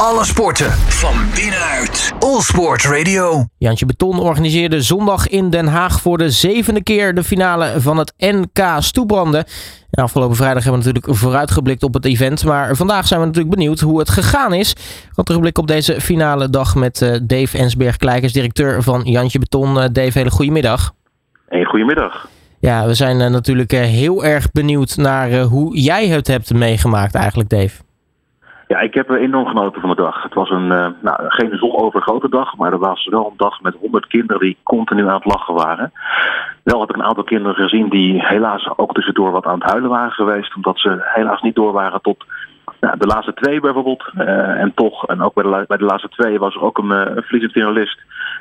Alle sporten van binnenuit. All Sport Radio. Jantje Beton organiseerde zondag in Den Haag voor de zevende keer de finale van het NK Stoebranden. En afgelopen vrijdag hebben we natuurlijk vooruitgeblikt op het event. Maar vandaag zijn we natuurlijk benieuwd hoe het gegaan is. We terugblik op deze finale dag met uh, Dave Ensberg-Kijkers, directeur van Jantje Beton. Uh, Dave, hele goedemiddag. Hey, goedemiddag. Ja, we zijn uh, natuurlijk heel erg benieuwd naar hoe jij het hebt meegemaakt eigenlijk, Dave. Ja, ik heb enorm genoten van de dag. Het was een, uh, nou, geen dag, maar er was wel een dag met honderd kinderen die continu aan het lachen waren. Wel heb ik een aantal kinderen gezien die helaas ook tussendoor wat aan het huilen waren geweest, omdat ze helaas niet door waren tot nou, de laatste twee bijvoorbeeld. Uh, en toch, en ook bij de, bij de laatste twee was er ook een, uh, een finalist.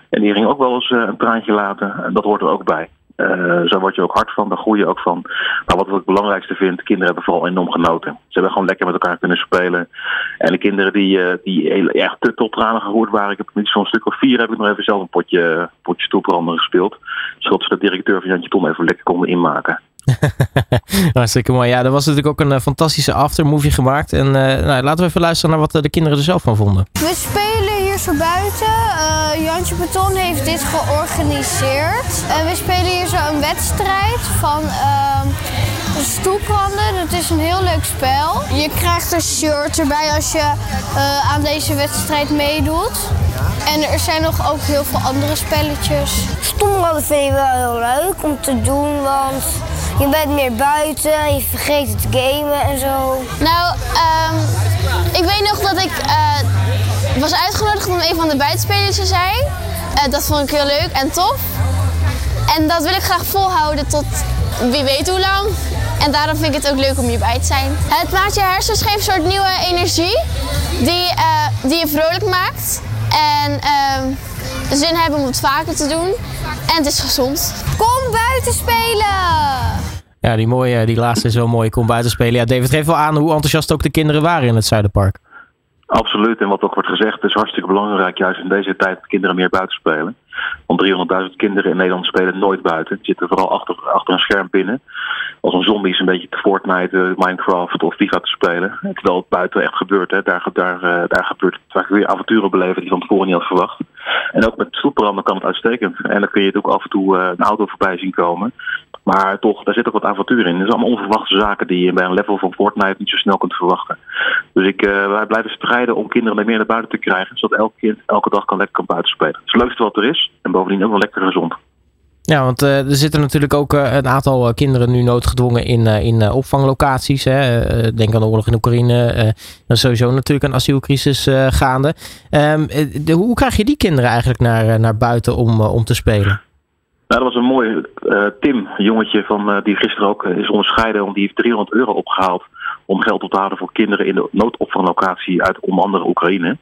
En die ging ook wel eens een traantje laten. En dat hoort er ook bij. Uh, zo word je ook hard van, daar groei je ook van. Maar wat ik het belangrijkste vind, kinderen hebben vooral enorm genoten. Ze hebben gewoon lekker met elkaar kunnen spelen. En de kinderen die, uh, die heel, echt te tot tranen gehoord waren, ik heb niet zo'n stuk of vier, heb ik nog even zelf een potje, potje gespeeld. Zodat ze de directeur van Jantje Tom even lekker konden inmaken. Hartstikke mooi. Ja, er was natuurlijk ook een uh, fantastische aftermovie gemaakt. En nou, laten we even luisteren naar wat de kinderen er zelf van vonden. We spelen zo buiten. Uh, Jantje Beton heeft dit georganiseerd. En we spelen hier zo een wedstrijd van uh. Dat is een heel leuk spel. Je krijgt een shirt erbij als je uh, aan deze wedstrijd meedoet. En er zijn nog ook heel veel andere spelletjes. Stoemranden vind ik wel heel leuk om te doen, want je bent meer buiten, je vergeet het gamen en zo. Nou, um, ik weet nog dat ik uh, was om een van de buitenspelers te zijn. Uh, dat vond ik heel leuk en tof. En dat wil ik graag volhouden tot wie weet hoe lang. En daarom vind ik het ook leuk om hierbij te zijn. Het maakt je hersens geeft een soort nieuwe energie die, uh, die je vrolijk maakt. En uh, zin hebben om het vaker te doen. En het is gezond. Kom buiten spelen! Ja, die, mooie, die laatste is wel mooi. Kom buiten spelen. Ja, David geeft wel aan hoe enthousiast ook de kinderen waren in het Zuiderpark. Absoluut. En wat ook wordt gezegd, is hartstikke belangrijk, juist in deze tijd, dat kinderen meer buiten spelen. Want 300.000 kinderen in Nederland spelen nooit buiten. Die zitten vooral achter, achter een scherm binnen. Als een zombies een beetje te Fortnite, Minecraft of FIFA te spelen. Terwijl het buiten echt gebeurt. Hè. Daar, daar, daar gebeurt waar weer avonturen beleven die van tevoren niet had verwacht. En ook met stoelbranden kan het uitstekend. En dan kun je het ook af en toe een auto voorbij zien komen. Maar toch, daar zit ook wat avontuur in. Het zijn allemaal onverwachte zaken die je bij een level van Fortnite niet zo snel kunt verwachten. Dus ik, uh, wij blijven strijden om kinderen meer naar buiten te krijgen. Zodat elk kind elke dag kan lekker kan buiten spelen. Het is het leukste wat er is. En bovendien ook wel lekker gezond. Ja, want uh, er zitten natuurlijk ook uh, een aantal kinderen nu noodgedwongen in, in opvanglocaties. Hè. denk aan de oorlog in Oekraïne. er is sowieso natuurlijk een asielcrisis gaande. Um, de, hoe krijg je die kinderen eigenlijk naar, naar buiten om, om te spelen? Nou, dat was een mooie uh, Tim, een jongetje van, die gisteren ook is onderscheiden. Want die heeft 300 euro opgehaald om geld op te halen voor kinderen in de noodopvanglocatie uit onder andere Oekraïne.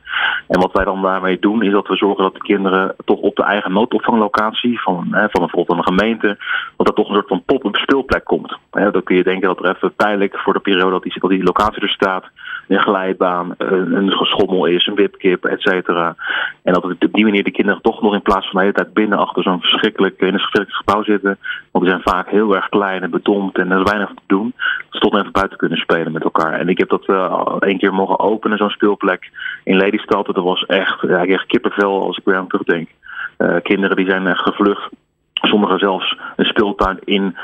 En wat wij dan daarmee doen, is dat we zorgen dat de kinderen toch op de eigen noodopvanglocatie van, hè, van bijvoorbeeld een gemeente, dat er toch een soort van pop-up speelplek komt. Hè, dan kun je denken dat er even tijdelijk voor de periode dat die, dat die locatie er staat, een glijbaan, een, een geschommel is, een wipkip, et cetera. En dat op die manier de kinderen toch nog in plaats van de hele tijd binnen achter zo'n verschrikkelijk, in een verschrikkelijk gebouw zitten. Want die zijn vaak heel erg klein en bedompt en er is weinig te doen. Ze toch even buiten kunnen spelen met elkaar. En ik heb dat uh, één keer mogen openen, zo'n speelplek in Lelystad. Dat was echt, ja, ik kreeg kippenvel als ik weer aan terugdenk. Uh, kinderen die zijn echt gevlucht. Sommigen zelfs een speeltuin in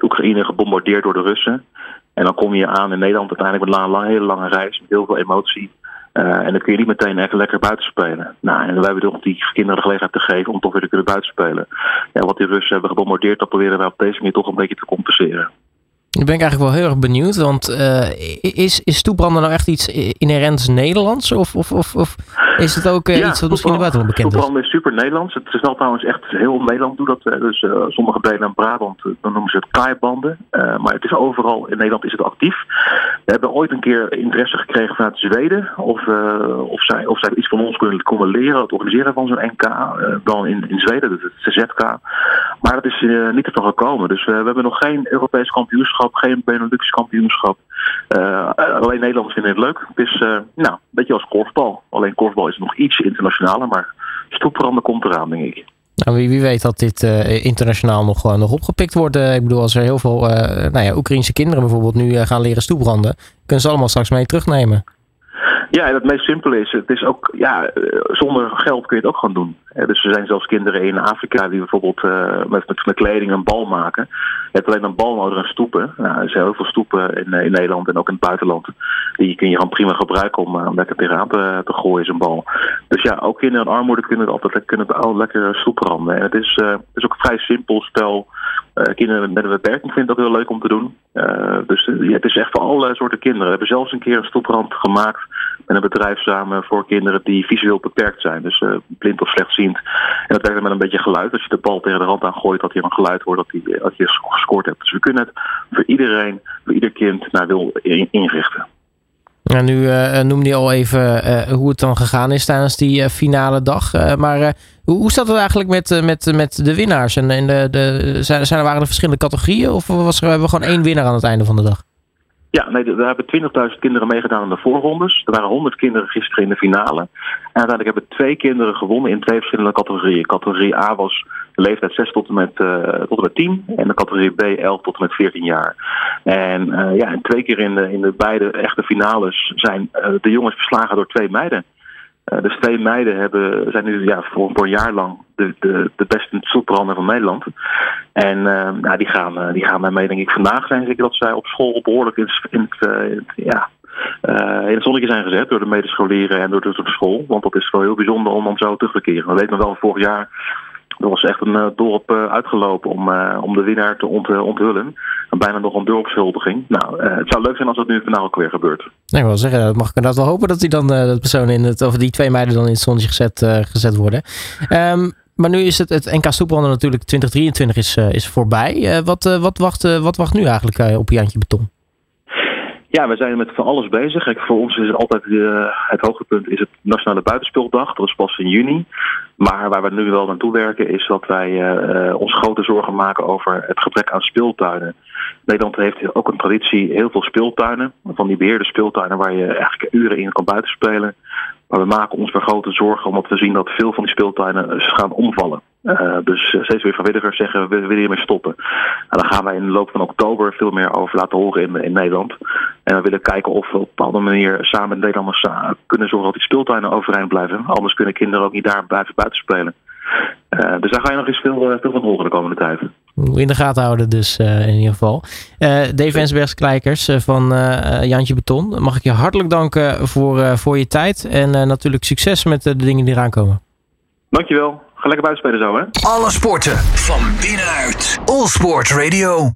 Oekraïne gebombardeerd door de Russen. En dan kom je aan in Nederland uiteindelijk met een hele lange reis, met heel veel emotie. Uh, en dan kun je niet meteen echt lekker buiten spelen. Nou, en wij hebben toch die kinderen de gelegenheid te geven om toch weer te kunnen buiten spelen. Ja, wat die Russen hebben gebombardeerd, dat proberen wij op deze manier toch een beetje te compenseren. Nu ben ik eigenlijk wel heel erg benieuwd, want uh, is, is stoebranden nou echt iets inherents Nederlands? Of, of, of, of is het ook uh, ja, iets wat misschien het buitenland bekend is? Stoebranden is super Nederlands. Het is wel trouwens echt heel Nederland doet dat. Dus uh, sommige delen in Brabant, dan noemen ze het kaaibanden. maar het is overal in Nederland is het actief. We hebben ooit een keer interesse gekregen vanuit Zweden. Of, of, zij, of zij iets van ons kunnen, konden leren, het organiseren van zo'n NK. dan in, in Zweden, dus het ZK. Maar dat is niet ervan gekomen. Dus we hebben nog geen Europees kampioenschap geen Benelux kampioenschap. Uh, alleen Nederlanders vinden het leuk. Het is uh, nou, een beetje als korfbal. Alleen korfbal is nog iets internationaler, maar stoepranden komt eraan, denk ik. Nou, wie, wie weet dat dit uh, internationaal nog, uh, nog opgepikt wordt. Ik bedoel, als er heel veel nou ja, Oekraïnse kinderen bijvoorbeeld nu gaan leren stoepranden, kunnen ze allemaal straks mee terugnemen. Ja, en het meest simpele is, het is ook, ja, eh, zonder geld kun je het ook gewoon doen. Dus er zijn zelfs kinderen in Afrika die bijvoorbeeld uh, met, met, kleding een bal maken. Je hebt alleen een bal nodig en stoepen. Nou, er zijn heel veel stoepen in, in, Nederland en ook in het buitenland. Die kun je gewoon prima gebruiken om, lekker tegenaan te, te gooien, zo'n bal. Dus ja, ook kinderen in armoede kunnen het altijd kunnen het lekker stoepranden. En het is, is ook een vrij simpel spel. Kinderen met een beperking vinden het ook heel leuk om te doen. Dus ja, het is echt voor alle soorten kinderen. We hebben zelfs een keer een stoeprand gemaakt met een bedrijf samen voor kinderen die visueel beperkt zijn. Dus uh, blind of slechtziend. En dat werkt met een beetje geluid. Als je de bal tegen de rand aan gooit, dat hier een geluid wordt dat, die, dat je gescoord hebt. Dus we kunnen het voor iedereen, voor ieder kind naar wil inrichten. Ja, nu uh, noemde je al even hoe het dan gegaan is tijdens die finale dag. maar hoe, hoe staat het eigenlijk met, met, met de winnaars? En, en de, de, zijn, waren er verschillende categorieën? Of was er, hebben we gewoon één winnaar aan het einde van de dag? Ja, nee, er hebben 20.000 kinderen meegedaan aan de voorrondes. Er waren 100 kinderen gisteren in de finale. En uiteindelijk hebben twee kinderen gewonnen in twee verschillende categorieën. Categorie A was de leeftijd 6 tot en met, uh, tot en met 10. En de categorie B 11 tot en met 14 jaar. En uh, ja, twee keer in de, in de beide echte finales zijn uh, de jongens verslagen door twee meiden. Dus twee meiden hebben, zijn nu ja, voor, een jaar lang de, de, de beste soepbrander van Nederland. En uh, nou, die, gaan, uh, die gaan mij mee, denk ik. Vandaag zijn zeker dat zij op school behoorlijk in, in, het, ja, in het zonnetje zijn gezet door de medescholieren en door door de school. Want dat is wel heel bijzonder om dan zo terug te keren. We weten nog wel, vorig jaar er was echt een uh, dorp uh, uitgelopen om, uh, om de winnaar te ont onthullen. En bijna nog een dorpshuldiging. Nou, het zou leuk zijn als dat nu vandaag ook weer gebeurt. Nee, ik wil zeggen, dat mag ik inderdaad wel hopen dat die dan de persoon in het, of die twee meiden dan in het zonnetje gezet, gezet worden. Um, maar nu is het, het NK Stoepranden natuurlijk 2023 is, is voorbij. wat, wat, wacht, wat wacht nu eigenlijk op Jantje Beton? Ja, we zijn met van alles bezig. Kijk, voor ons is altijd uh, het hoogtepunt is het Nationale Buitenspeeldag. Dat is pas in juni. Maar waar we nu wel naartoe werken is dat wij uh, ons grote zorgen maken over het gebrek aan speeltuinen. Nederland heeft ook een traditie, heel veel speeltuinen. Van die beheerde speeltuinen waar je eigenlijk uren in kan buitenspelen. Maar we maken ons weer grote zorgen omdat we zien dat veel van die speeltuinen gaan omvallen. Uh, dus steeds weer vrijwilligers zeggen we willen hiermee stoppen. En dan gaan wij in de loop van oktober veel meer over laten horen in, in Nederland. En we willen kijken of we op een bepaalde manier samen met Nederlanders kunnen zorgen dat die speeltuinen overeind blijven. Anders kunnen kinderen ook niet daar blijven buiten spelen. Uh, dus daar ga je nog eens veel, veel van horen de komende tijd. In de gaten houden dus uh, in ieder geval. Uh, Dave Ensbergs Kleikers van Jantje Beton. Mag ik je hartelijk danken voor, voor je tijd. En natuurlijk succes met de dingen die eraan komen. Dankjewel. Ga lekker buiten spelen zo hè. Alle sporten van binnenuit. All Sport Radio.